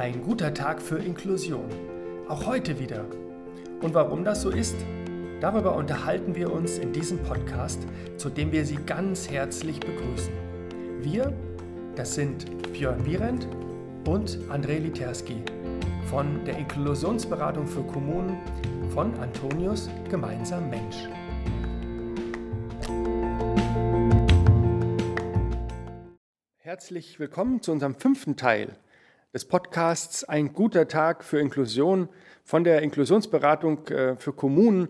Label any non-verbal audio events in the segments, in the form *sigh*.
Ein guter Tag für Inklusion. Auch heute wieder. Und warum das so ist, darüber unterhalten wir uns in diesem Podcast, zu dem wir Sie ganz herzlich begrüßen. Wir, das sind Björn Wierendt und André Literski von der Inklusionsberatung für Kommunen von Antonius Gemeinsam Mensch. Herzlich willkommen zu unserem fünften Teil des Podcasts Ein guter Tag für Inklusion von der Inklusionsberatung äh, für Kommunen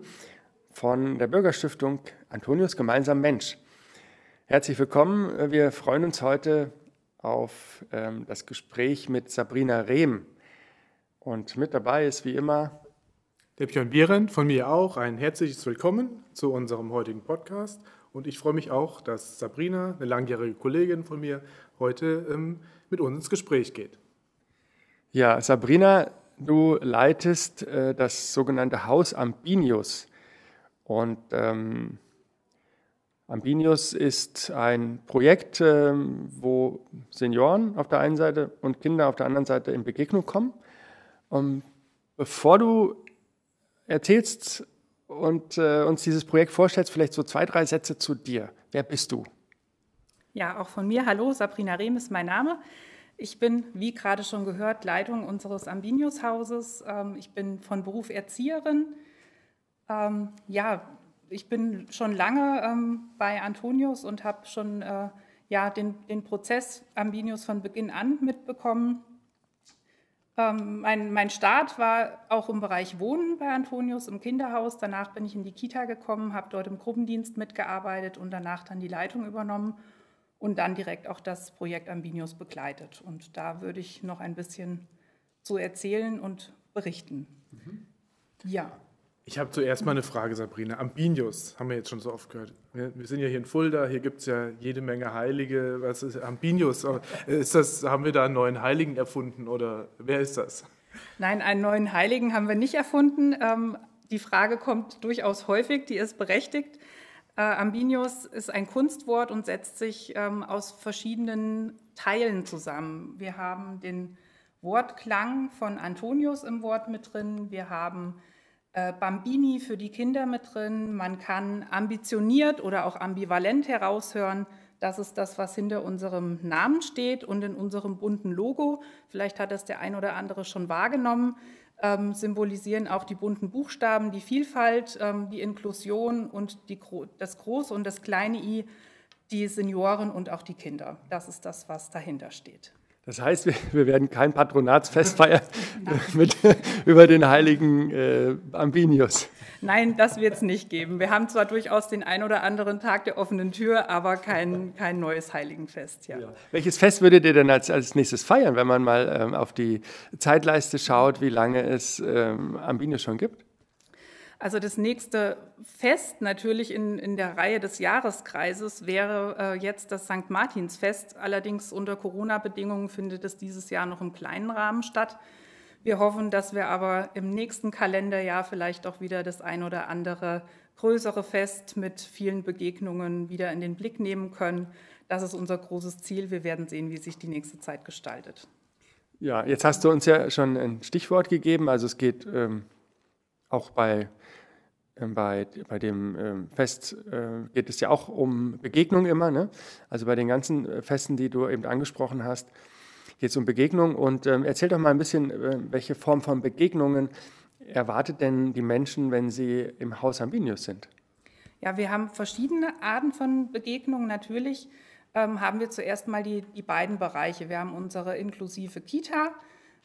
von der Bürgerstiftung Antonius Gemeinsam Mensch. Herzlich willkommen. Wir freuen uns heute auf ähm, das Gespräch mit Sabrina Rehm. Und mit dabei ist wie immer der Björn Behrendt, von mir auch ein herzliches Willkommen zu unserem heutigen Podcast. Und ich freue mich auch, dass Sabrina, eine langjährige Kollegin von mir, heute ähm, mit uns ins Gespräch geht. Ja, Sabrina, du leitest äh, das sogenannte Haus Ambinius. Und ähm, Ambinius ist ein Projekt, äh, wo Senioren auf der einen Seite und Kinder auf der anderen Seite in Begegnung kommen. Und bevor du erzählst und äh, uns dieses Projekt vorstellst, vielleicht so zwei, drei Sätze zu dir. Wer bist du? Ja, auch von mir. Hallo, Sabrina Rehm ist mein Name. Ich bin, wie gerade schon gehört, Leitung unseres Ambinius-Hauses. Ähm, ich bin von Beruf Erzieherin. Ähm, ja, ich bin schon lange ähm, bei Antonius und habe schon äh, ja, den, den Prozess Ambinius von Beginn an mitbekommen. Mein, mein Start war auch im Bereich Wohnen bei Antonius im Kinderhaus. Danach bin ich in die Kita gekommen, habe dort im Gruppendienst mitgearbeitet und danach dann die Leitung übernommen und dann direkt auch das Projekt Ambinius begleitet. Und da würde ich noch ein bisschen zu erzählen und berichten. Mhm. Ja. Ich habe zuerst mal eine Frage, Sabrina. Ambinius haben wir jetzt schon so oft gehört. Wir, wir sind ja hier in Fulda, hier gibt es ja jede Menge Heilige. Was ist Ambinius? Ist das, haben wir da einen neuen Heiligen erfunden oder wer ist das? Nein, einen neuen Heiligen haben wir nicht erfunden. Ähm, die Frage kommt durchaus häufig, die ist berechtigt. Äh, Ambinius ist ein Kunstwort und setzt sich ähm, aus verschiedenen Teilen zusammen. Wir haben den Wortklang von Antonius im Wort mit drin. Wir haben äh, Bambini für die Kinder mit drin. Man kann ambitioniert oder auch ambivalent heraushören. Das ist das, was hinter unserem Namen steht und in unserem bunten Logo. Vielleicht hat das der ein oder andere schon wahrgenommen ähm, symbolisieren auch die bunten Buchstaben, die Vielfalt, ähm, die Inklusion und die, das große und das kleine I, die Senioren und auch die Kinder. Das ist das, was dahinter steht. Das heißt, wir, wir werden kein Patronatsfest feiern mit, über den heiligen äh, Ambinius. Nein, das wird es nicht geben. Wir haben zwar durchaus den ein oder anderen Tag der offenen Tür, aber kein, kein neues Heiligenfest. Ja. ja. Welches Fest würdet ihr denn als, als nächstes feiern, wenn man mal ähm, auf die Zeitleiste schaut, wie lange es ähm, Ambinius schon gibt? Also das nächste Fest natürlich in, in der Reihe des Jahreskreises wäre äh, jetzt das St. Martinsfest. Allerdings unter Corona-Bedingungen findet es dieses Jahr noch im kleinen Rahmen statt. Wir hoffen, dass wir aber im nächsten Kalenderjahr vielleicht auch wieder das ein oder andere größere Fest mit vielen Begegnungen wieder in den Blick nehmen können. Das ist unser großes Ziel. Wir werden sehen, wie sich die nächste Zeit gestaltet. Ja, jetzt hast du uns ja schon ein Stichwort gegeben. Also es geht ähm, auch bei ähm, bei, bei dem ähm, Fest äh, geht es ja auch um Begegnung immer. Ne? Also bei den ganzen äh, Festen, die du eben angesprochen hast, geht es um Begegnung. Und ähm, erzähl doch mal ein bisschen, äh, welche Form von Begegnungen erwartet denn die Menschen, wenn sie im Haus Ambinius sind? Ja, wir haben verschiedene Arten von Begegnungen. Natürlich ähm, haben wir zuerst mal die, die beiden Bereiche. Wir haben unsere inklusive Kita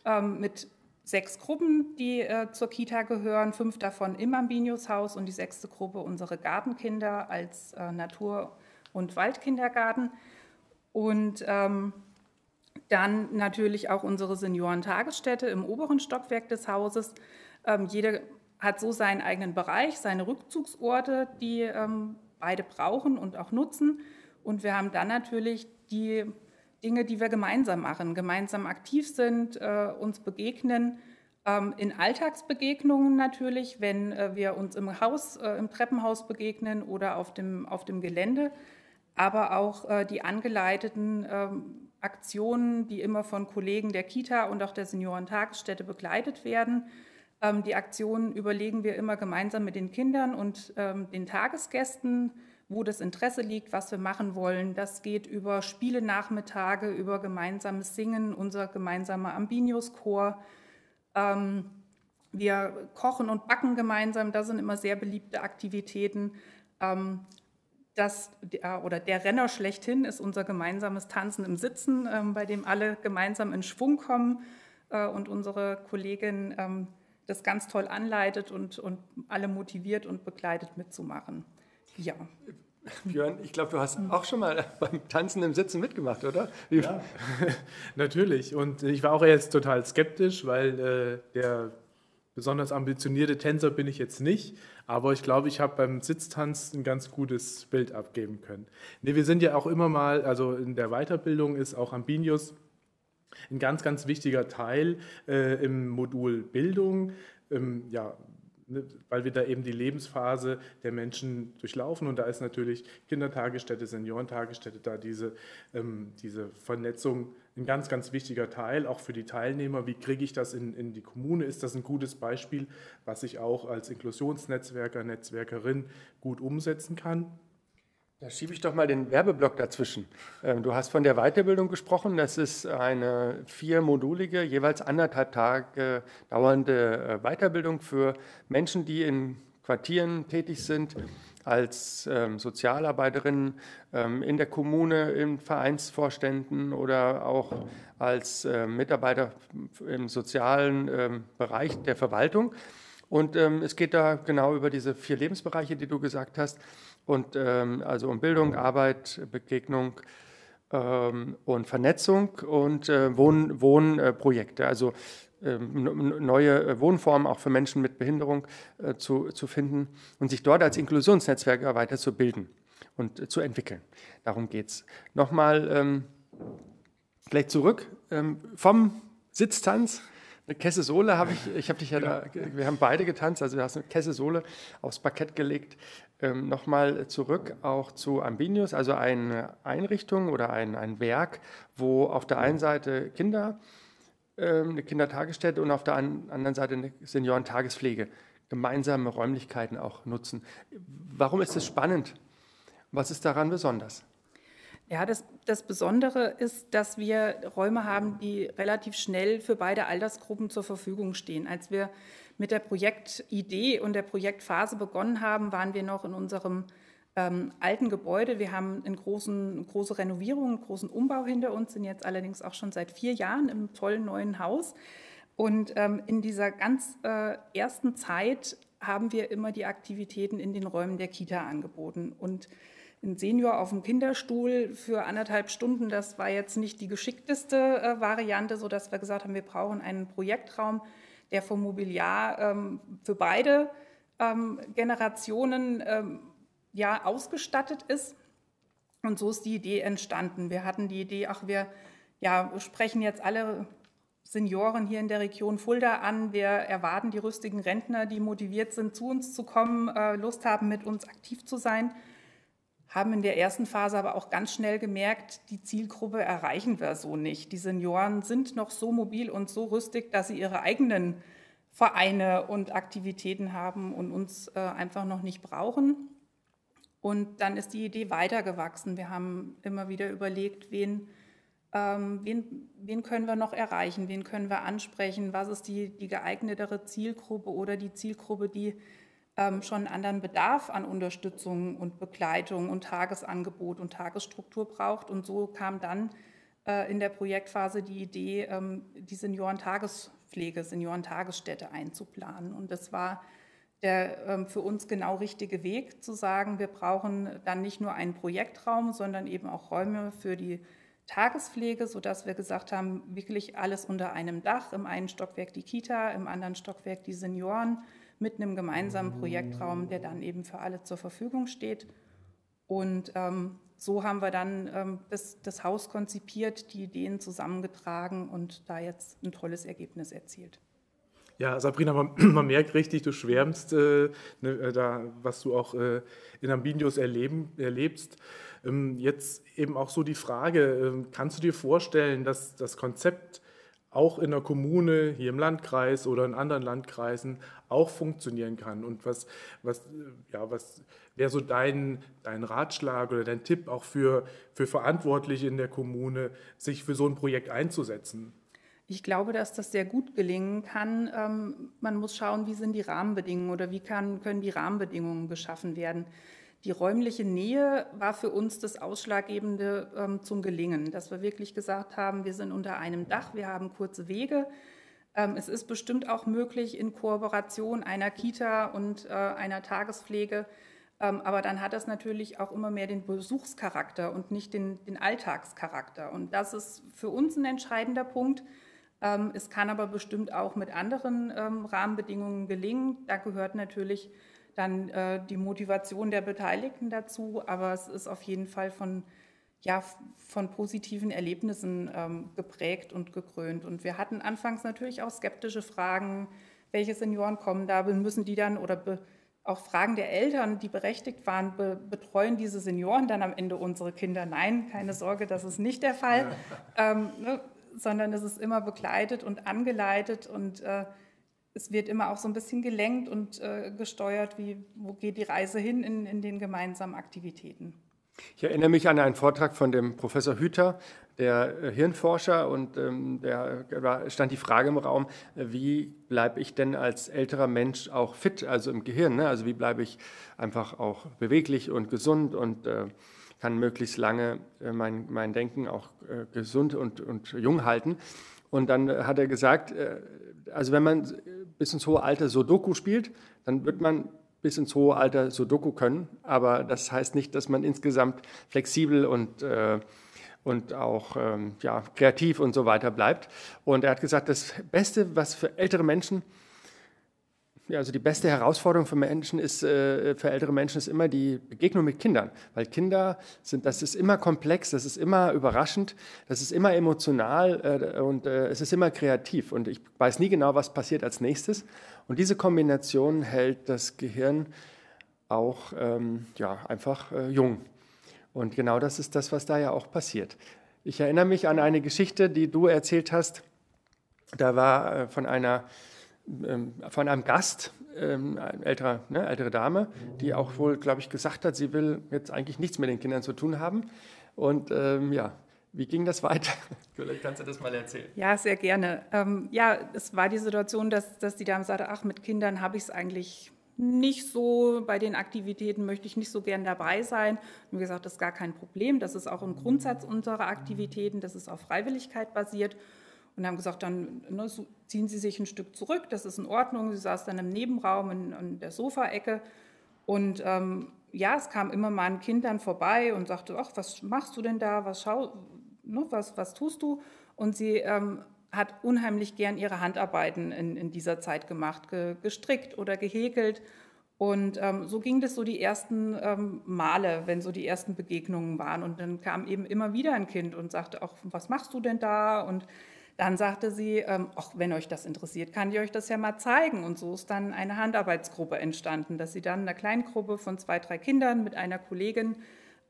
ähm, mit sechs Gruppen, die äh, zur Kita gehören, fünf davon im Ambinius-Haus und die sechste Gruppe unsere Gartenkinder als äh, Natur- und Waldkindergarten. Und ähm, dann natürlich auch unsere Seniorentagesstätte im oberen Stockwerk des Hauses. Ähm, jeder hat so seinen eigenen Bereich, seine Rückzugsorte, die ähm, beide brauchen und auch nutzen. Und wir haben dann natürlich die Dinge, die wir gemeinsam machen, gemeinsam aktiv sind, äh, uns begegnen, ähm, in Alltagsbegegnungen natürlich, wenn äh, wir uns im Haus, äh, im Treppenhaus begegnen oder auf dem, auf dem Gelände, aber auch äh, die angeleiteten ähm, Aktionen, die immer von Kollegen der Kita und auch der Seniorentagesstätte begleitet werden. Ähm, die Aktionen überlegen wir immer gemeinsam mit den Kindern und ähm, den Tagesgästen, wo das Interesse liegt, was wir machen wollen. Das geht über Spielenachmittage, über gemeinsames Singen, unser gemeinsamer Ambinius-Chor. Ähm, wir kochen und backen gemeinsam, das sind immer sehr beliebte Aktivitäten. Das, oder der Renner schlechthin ist unser gemeinsames Tanzen im Sitzen, bei dem alle gemeinsam in Schwung kommen äh, und unsere Kollegin das ganz toll anleitet und, und alle motiviert und begleitet mitzumachen. Ja. Björn, ich glaube, du hast auch schon mal *laughs* beim Tanzen im Sitzen mitgemacht, oder? Ja, *laughs* natürlich. Und ich war auch erst total skeptisch, weil äh, der besonders ambitionierte Tänzer bin ich jetzt nicht. Aber ich glaube, ich habe beim Sitztanz ein ganz gutes Bild abgeben können. Nee, wir sind ja auch immer mal, also in der Weiterbildung ist auch Ambinius ein ganz, ganz wichtiger Teil äh, im Modul Bildung. Ähm, ja, weil wir da eben die Lebensphase der Menschen durchlaufen und da ist natürlich Kindertagesstätte, Seniorentagesstätte, da diese, ähm, diese Vernetzung ein ganz, ganz wichtiger Teil, auch für die Teilnehmer. Wie kriege ich das in, in die Kommune? Ist das ein gutes Beispiel, was ich auch als Inklusionsnetzwerker, Netzwerkerin gut umsetzen kann? Da schiebe ich doch mal den Werbeblock dazwischen. Ähm, du hast von der Weiterbildung gesprochen. Das ist eine viermodulige, jeweils anderthalb Tage dauernde äh, Weiterbildung für Menschen, die in Quartieren tätig sind, als ähm, Sozialarbeiterinnen ähm, in der Kommune, in Vereinsvorständen oder auch als Mitarbeiter im sozialen Bereich der Verwaltung. Und es geht da genau über diese vier Lebensbereiche, die du gesagt hast und ähm, also um Bildung, Arbeit, Begegnung ähm, und Vernetzung und äh, Wohn, Wohnprojekte, also ähm, neue äh, Wohnformen auch für Menschen mit Behinderung äh, zu, zu finden und sich dort als Inklusionsnetzwerke weiterzubilden und äh, zu entwickeln. Darum geht es. Nochmal ähm, vielleicht zurück ähm, vom Sitztanz. Eine Kesse Sohle habe ich, ich habe dich ja da, wir haben beide getanzt, also du hast eine Kesse Sohle aufs Parkett gelegt. Ähm, Nochmal zurück auch zu Ambinius, also eine Einrichtung oder ein, ein Werk, wo auf der einen Seite Kinder, ähm, eine Kindertagesstätte und auf der anderen Seite eine Seniorentagespflege gemeinsame Räumlichkeiten auch nutzen. Warum ist das spannend? Was ist daran besonders? Ja, das, das Besondere ist, dass wir Räume haben, die relativ schnell für beide Altersgruppen zur Verfügung stehen. Als wir mit der Projektidee und der Projektphase begonnen haben, waren wir noch in unserem ähm, alten Gebäude. Wir haben eine großen, große Renovierung, einen großen Umbau hinter uns, sind jetzt allerdings auch schon seit vier Jahren im tollen neuen Haus. Und ähm, in dieser ganz äh, ersten Zeit haben wir immer die Aktivitäten in den Räumen der Kita angeboten. Und ein Senior auf dem Kinderstuhl für anderthalb Stunden, das war jetzt nicht die geschickteste äh, Variante, sodass wir gesagt haben, wir brauchen einen Projektraum, der vom Mobiliar ähm, für beide ähm, Generationen ähm, ja, ausgestattet ist. Und so ist die Idee entstanden. Wir hatten die Idee, ach, wir ja, sprechen jetzt alle Senioren hier in der Region Fulda an. Wir erwarten die rüstigen Rentner, die motiviert sind, zu uns zu kommen, äh, Lust haben, mit uns aktiv zu sein haben in der ersten Phase aber auch ganz schnell gemerkt, die Zielgruppe erreichen wir so nicht. Die Senioren sind noch so mobil und so rüstig, dass sie ihre eigenen Vereine und Aktivitäten haben und uns äh, einfach noch nicht brauchen. Und dann ist die Idee weitergewachsen. Wir haben immer wieder überlegt, wen, ähm, wen, wen können wir noch erreichen, wen können wir ansprechen, was ist die, die geeignetere Zielgruppe oder die Zielgruppe, die schon einen anderen Bedarf an Unterstützung und Begleitung und Tagesangebot und Tagesstruktur braucht. Und so kam dann äh, in der Projektphase die Idee, ähm, die Seniorentagespflege, Seniorentagesstätte einzuplanen. Und das war der ähm, für uns genau richtige Weg, zu sagen, wir brauchen dann nicht nur einen Projektraum, sondern eben auch Räume für die Tagespflege, sodass wir gesagt haben, wirklich alles unter einem Dach. Im einen Stockwerk die Kita, im anderen Stockwerk die Senioren mit einem gemeinsamen Projektraum, der dann eben für alle zur Verfügung steht. Und ähm, so haben wir dann ähm, das, das, Haus konzipiert, die Ideen zusammengetragen und da jetzt ein tolles Ergebnis erzielt. Ja, Sabrina, man, *clears throat* man merkt richtig, du schwärmst äh, ne, da, was du auch äh, in Ambinius erleben, erlebst. Ähm, jetzt eben auch so die Frage, äh, kannst du dir vorstellen, dass das Konzept auch in der Kommune, hier im Landkreis oder in anderen Landkreisen auch funktionieren kann? Und was, was, ja, was wäre so dein, dein Ratschlag oder dein Tipp auch für, für Verantwortliche in der Kommune, sich für so ein Projekt einzusetzen? Ich glaube, dass das sehr gut gelingen kann. Ähm, man muss schauen, wie sind die Rahmenbedingungen oder wie kann, können die Rahmenbedingungen geschaffen werden. Die räumliche Nähe war für uns das Ausschlaggebende ähm, zum Gelingen, dass wir wirklich gesagt haben, wir sind unter einem Dach, wir haben kurze Wege. Ähm, es ist bestimmt auch möglich in Kooperation einer Kita und äh, einer Tagespflege, aber dann hat das natürlich auch immer mehr den Besuchscharakter und nicht den, den Alltagscharakter. Und das ist für uns ein entscheidender Punkt. Ähm, es kann aber bestimmt auch mit anderen ähm, Rahmenbedingungen gelingen. Da gehört natürlich dann äh, die Motivation der Beteiligten dazu, aber es ist auf jeden Fall von, ja, von positiven Erlebnissen ähm, geprägt und gekrönt. Und wir hatten anfangs natürlich auch skeptische Fragen, welche Senioren kommen da, müssen die dann oder auch Fragen der Eltern, die berechtigt waren, be betreuen diese Senioren dann am Ende unsere Kinder? Nein, keine Sorge, das ist nicht der Fall. Ja. Ähm, ne, sondern es ist immer begleitet und angeleitet und äh, es wird immer auch so ein bisschen gelenkt und äh, gesteuert, wie, wo geht die Reise hin in, in den gemeinsamen Aktivitäten. Ich erinnere mich an einen Vortrag von dem Professor Hüter, der äh, Hirnforscher, und ähm, da stand die Frage im Raum, wie bleibe ich denn als älterer Mensch auch fit, also im Gehirn, ne? also wie bleibe ich einfach auch beweglich und gesund und äh, kann möglichst lange äh, mein, mein Denken auch äh, gesund und, und jung halten. Und dann hat er gesagt, äh, also wenn man bis ins hohe Alter Sudoku spielt, dann wird man bis ins hohe Alter Sudoku können. Aber das heißt nicht, dass man insgesamt flexibel und, äh, und auch ähm, ja, kreativ und so weiter bleibt. Und er hat gesagt, das Beste, was für ältere Menschen ja, also die beste Herausforderung für Menschen ist, äh, für ältere Menschen ist immer die Begegnung mit Kindern, weil Kinder sind, das ist immer komplex, das ist immer überraschend, das ist immer emotional äh, und äh, es ist immer kreativ und ich weiß nie genau, was passiert als nächstes. Und diese Kombination hält das Gehirn auch ähm, ja, einfach jung. Und genau das ist das, was da ja auch passiert. Ich erinnere mich an eine Geschichte, die du erzählt hast. Da war von einer von einem Gast, ähm, eine ältere, ne, ältere Dame, die auch wohl, glaube ich, gesagt hat, sie will jetzt eigentlich nichts mit den Kindern zu tun haben. Und ähm, ja, wie ging das weiter? *laughs* Vielleicht kannst du das mal erzählen. Ja, sehr gerne. Ähm, ja, es war die Situation, dass, dass die Dame sagte, ach, mit Kindern habe ich es eigentlich nicht so, bei den Aktivitäten möchte ich nicht so gern dabei sein. Und wie gesagt, das ist gar kein Problem. Das ist auch ein Grundsatz unserer Aktivitäten, das ist auf Freiwilligkeit basiert und haben gesagt, dann ne, ziehen Sie sich ein Stück zurück, das ist in Ordnung. Sie saß dann im Nebenraum in, in der Sofaecke und ähm, ja, es kam immer mal ein Kind dann vorbei und sagte, ach, was machst du denn da, was, schau, ne, was, was tust du? Und sie ähm, hat unheimlich gern ihre Handarbeiten in, in dieser Zeit gemacht, ge, gestrickt oder gehäkelt. Und ähm, so ging das so die ersten ähm, Male, wenn so die ersten Begegnungen waren. Und dann kam eben immer wieder ein Kind und sagte, ach, was machst du denn da? Und dann sagte sie, ähm, wenn euch das interessiert, kann ich euch das ja mal zeigen. Und so ist dann eine Handarbeitsgruppe entstanden, dass sie dann eine Kleingruppe von zwei, drei Kindern mit einer Kollegin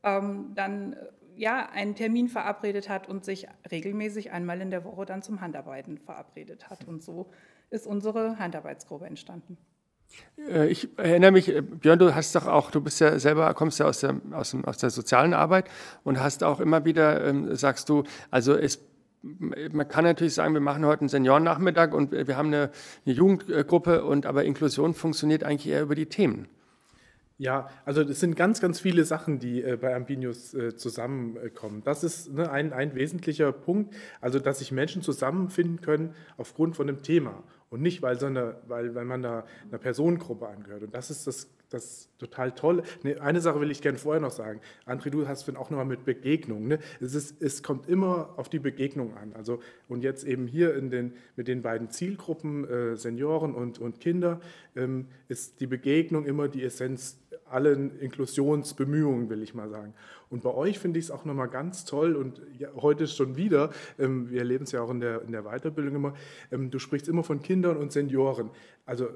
ähm, dann äh, ja, einen Termin verabredet hat und sich regelmäßig einmal in der Woche dann zum Handarbeiten verabredet hat. Und so ist unsere Handarbeitsgruppe entstanden. Äh, ich erinnere mich, äh, Björn, du hast doch auch, du bist ja selber, kommst ja aus der, aus, aus der sozialen Arbeit und hast auch immer wieder, ähm, sagst du, also es man kann natürlich sagen, wir machen heute einen Seniorennachmittag und wir haben eine, eine Jugendgruppe, und, aber Inklusion funktioniert eigentlich eher über die Themen. Ja, also es sind ganz, ganz viele Sachen, die äh, bei Ambinius äh, zusammenkommen. Das ist ne, ein, ein wesentlicher Punkt, also dass sich Menschen zusammenfinden können aufgrund von einem Thema und nicht, weil, so eine, weil, weil man da einer Personengruppe angehört. Und das ist das das total toll. Ne, eine Sache will ich gerne vorher noch sagen. André, du hast auch nochmal mit Begegnung. Ne? Es, ist, es kommt immer auf die Begegnung an. Also, und jetzt eben hier in den, mit den beiden Zielgruppen, äh, Senioren und, und Kinder, ähm, ist die Begegnung immer die Essenz allen Inklusionsbemühungen, will ich mal sagen. Und bei euch finde ich es auch nochmal ganz toll und ja, heute schon wieder, ähm, wir erleben es ja auch in der, in der Weiterbildung immer, ähm, du sprichst immer von Kindern und Senioren. Also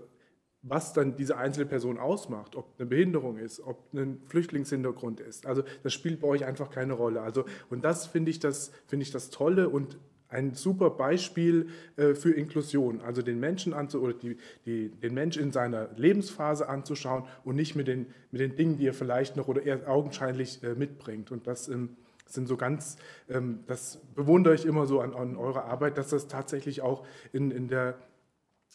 was dann diese einzelne Person ausmacht, ob eine Behinderung ist, ob ein Flüchtlingshintergrund ist. Also das spielt bei euch einfach keine Rolle. Also und das finde ich das finde ich das Tolle und ein super Beispiel äh, für Inklusion, also den Menschen anzu oder die, die, den Mensch in seiner Lebensphase anzuschauen und nicht mit den, mit den Dingen, die er vielleicht noch oder eher augenscheinlich äh, mitbringt. Und das ähm, sind so ganz, ähm, das bewundere ich immer so an, an eurer Arbeit, dass das tatsächlich auch in, in, der,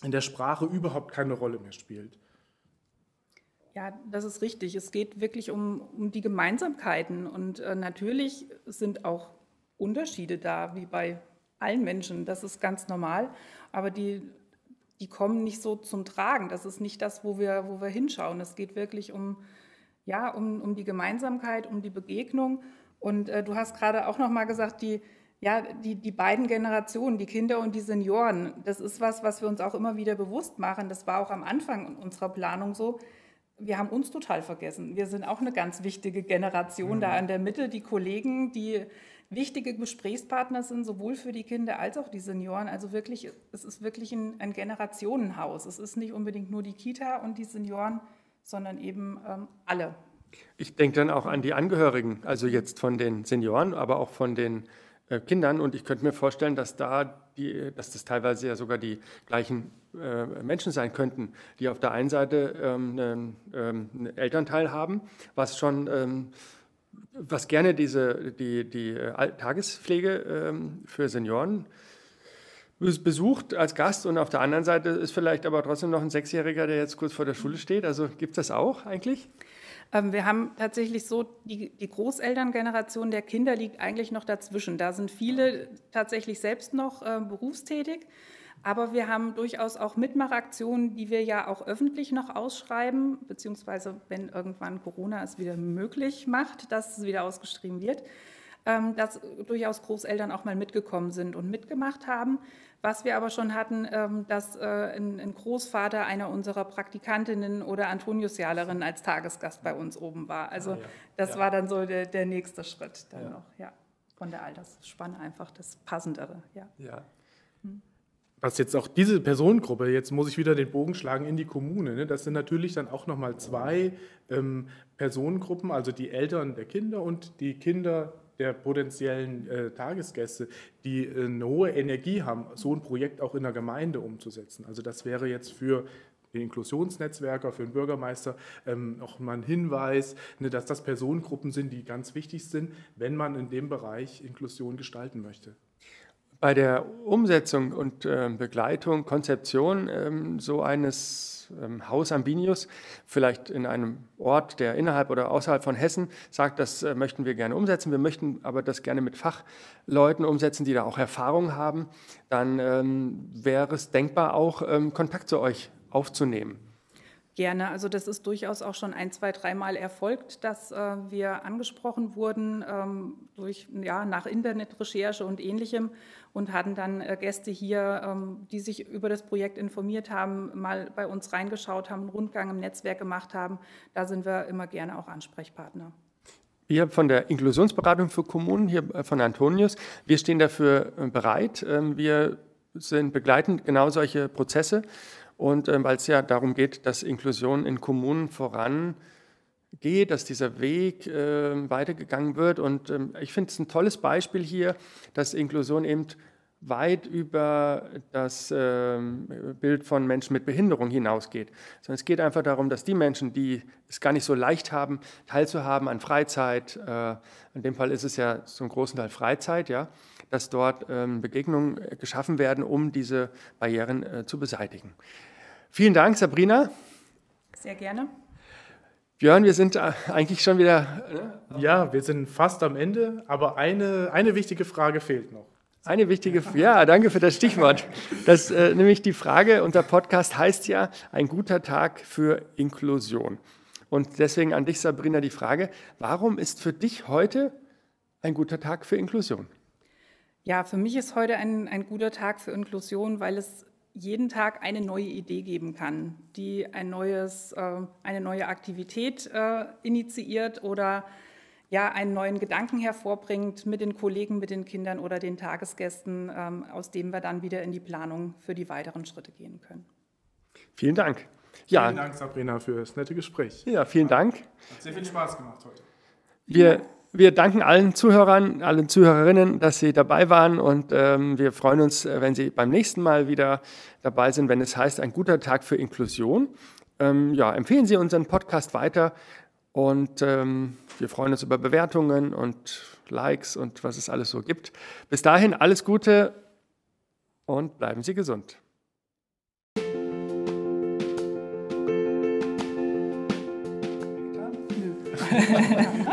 in der Sprache überhaupt keine Rolle mehr spielt. Ja, das ist richtig. Es geht wirklich um, um die Gemeinsamkeiten. Und äh, natürlich sind auch Unterschiede da, wie bei allen Menschen, das ist ganz normal, aber die, die kommen nicht so zum Tragen. Das ist nicht das, wo wir, wo wir hinschauen. Es geht wirklich um, ja, um, um die Gemeinsamkeit, um die Begegnung. Und äh, du hast gerade auch noch mal gesagt, die, ja, die, die beiden Generationen, die Kinder und die Senioren, das ist was, was wir uns auch immer wieder bewusst machen. Das war auch am Anfang unserer Planung so. Wir haben uns total vergessen. Wir sind auch eine ganz wichtige Generation mhm. da in der Mitte. Die Kollegen, die wichtige Gesprächspartner sind, sowohl für die Kinder als auch die Senioren. Also wirklich, es ist wirklich ein, ein Generationenhaus. Es ist nicht unbedingt nur die Kita und die Senioren, sondern eben ähm, alle. Ich denke dann auch an die Angehörigen, also jetzt von den Senioren, aber auch von den äh, Kindern. Und ich könnte mir vorstellen, dass da die, dass das teilweise ja sogar die gleichen äh, Menschen sein könnten, die auf der einen Seite ähm, einen, ähm, Elternteil haben, was schon ähm, was gerne diese, die, die äh, Tagespflege ähm, für Senioren besucht als Gast und auf der anderen Seite ist vielleicht aber trotzdem noch ein Sechsjähriger, der jetzt kurz vor der Schule steht. Also gibt es das auch eigentlich? Ähm, wir haben tatsächlich so, die, die Großelterngeneration der Kinder liegt eigentlich noch dazwischen. Da sind viele tatsächlich selbst noch äh, berufstätig. Aber wir haben durchaus auch Mitmachaktionen, die wir ja auch öffentlich noch ausschreiben, beziehungsweise wenn irgendwann Corona es wieder möglich macht, dass es wieder ausgeschrieben wird, ähm, dass durchaus Großeltern auch mal mitgekommen sind und mitgemacht haben. Was wir aber schon hatten, ähm, dass äh, ein Großvater einer unserer Praktikantinnen oder Antoniusjahlerin als Tagesgast bei uns oben war. Also ah, ja. das ja. war dann so der, der nächste Schritt dann ja. noch, ja. Von der Altersspanne einfach das Passendere, ja. ja was jetzt auch diese Personengruppe, jetzt muss ich wieder den Bogen schlagen in die Kommune, ne? das sind natürlich dann auch nochmal zwei ähm, Personengruppen, also die Eltern der Kinder und die Kinder der potenziellen äh, Tagesgäste, die äh, eine hohe Energie haben, so ein Projekt auch in der Gemeinde umzusetzen. Also das wäre jetzt für den Inklusionsnetzwerker, für den Bürgermeister ähm, noch mal ein Hinweis, ne, dass das Personengruppen sind, die ganz wichtig sind, wenn man in dem Bereich Inklusion gestalten möchte bei der Umsetzung und äh, Begleitung, Konzeption ähm, so eines ähm, Haus Ambinius, vielleicht in einem Ort, der innerhalb oder außerhalb von Hessen sagt, das äh, möchten wir gerne umsetzen, wir möchten aber das gerne mit Fachleuten umsetzen, die da auch Erfahrung haben, dann ähm, wäre es denkbar, auch ähm, Kontakt zu euch aufzunehmen. Gerne. Also das ist durchaus auch schon ein, zwei, dreimal erfolgt, dass äh, wir angesprochen wurden ähm, durch ja nach Internetrecherche und Ähnlichem und hatten dann äh, Gäste hier, ähm, die sich über das Projekt informiert haben, mal bei uns reingeschaut haben, einen Rundgang im Netzwerk gemacht haben. Da sind wir immer gerne auch Ansprechpartner. Wir von der Inklusionsberatung für Kommunen hier äh, von Antonius, wir stehen dafür äh, bereit. Ähm, wir sind begleitend genau solche Prozesse und ähm, weil es ja darum geht, dass Inklusion in Kommunen vorangeht, dass dieser Weg äh, weitergegangen wird. Und ähm, ich finde es ein tolles Beispiel hier, dass Inklusion eben weit über das äh, Bild von Menschen mit Behinderung hinausgeht. Sondern es geht einfach darum, dass die Menschen, die es gar nicht so leicht haben, teilzuhaben an Freizeit, äh, in dem Fall ist es ja zum großen Teil Freizeit, ja, dass dort ähm, Begegnungen geschaffen werden, um diese Barrieren äh, zu beseitigen. Vielen Dank, Sabrina. Sehr gerne. Björn, wir sind äh, eigentlich schon wieder. Ne? Ja, wir sind fast am Ende, aber eine, eine wichtige Frage fehlt noch. Eine wichtige, ja, danke für das Stichwort. Das äh, nämlich die Frage, unser Podcast heißt ja ein guter Tag für Inklusion. Und deswegen an dich, Sabrina, die Frage, warum ist für dich heute ein guter Tag für Inklusion? Ja, für mich ist heute ein, ein guter Tag für Inklusion, weil es jeden Tag eine neue Idee geben kann, die ein neues, äh, eine neue Aktivität äh, initiiert oder ja, einen neuen Gedanken hervorbringt mit den Kollegen, mit den Kindern oder den Tagesgästen, ähm, aus dem wir dann wieder in die Planung für die weiteren Schritte gehen können. Vielen Dank. Ja. Vielen Dank, Sabrina, für das nette Gespräch. Ja, vielen Dank. Hat sehr viel Spaß gemacht heute. Wir, wir danken allen Zuhörern, allen Zuhörerinnen, dass Sie dabei waren und ähm, wir freuen uns, wenn Sie beim nächsten Mal wieder dabei sind, wenn es heißt, ein guter Tag für Inklusion. Ähm, ja, empfehlen Sie unseren Podcast weiter und ähm, wir freuen uns über Bewertungen und Likes und was es alles so gibt. Bis dahin alles Gute und bleiben Sie gesund.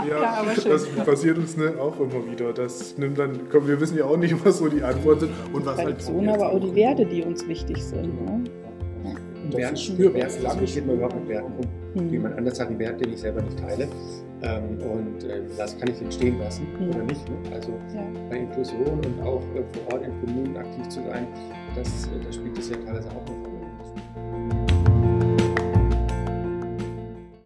ja, das passiert uns ne, auch immer wieder. Das nimmt dann, komm, wir wissen ja auch nicht, *laughs* was so die Antworten sind und was halt. aber auch die Werte, die uns wichtig sind. Ne? Und Werte spürbar. Werte, wie geht man überhaupt mit Werten um? Mhm. Jemand anders hat einen Wert, den ich selber nicht teile. Ähm, und äh, das kann ich den stehen lassen mhm. oder nicht. Ne? Also ja. bei Inklusion und auch äh, vor Ort in Kommunen aktiv zu sein, das, äh, das spielt das ja teilweise auch eine Rolle.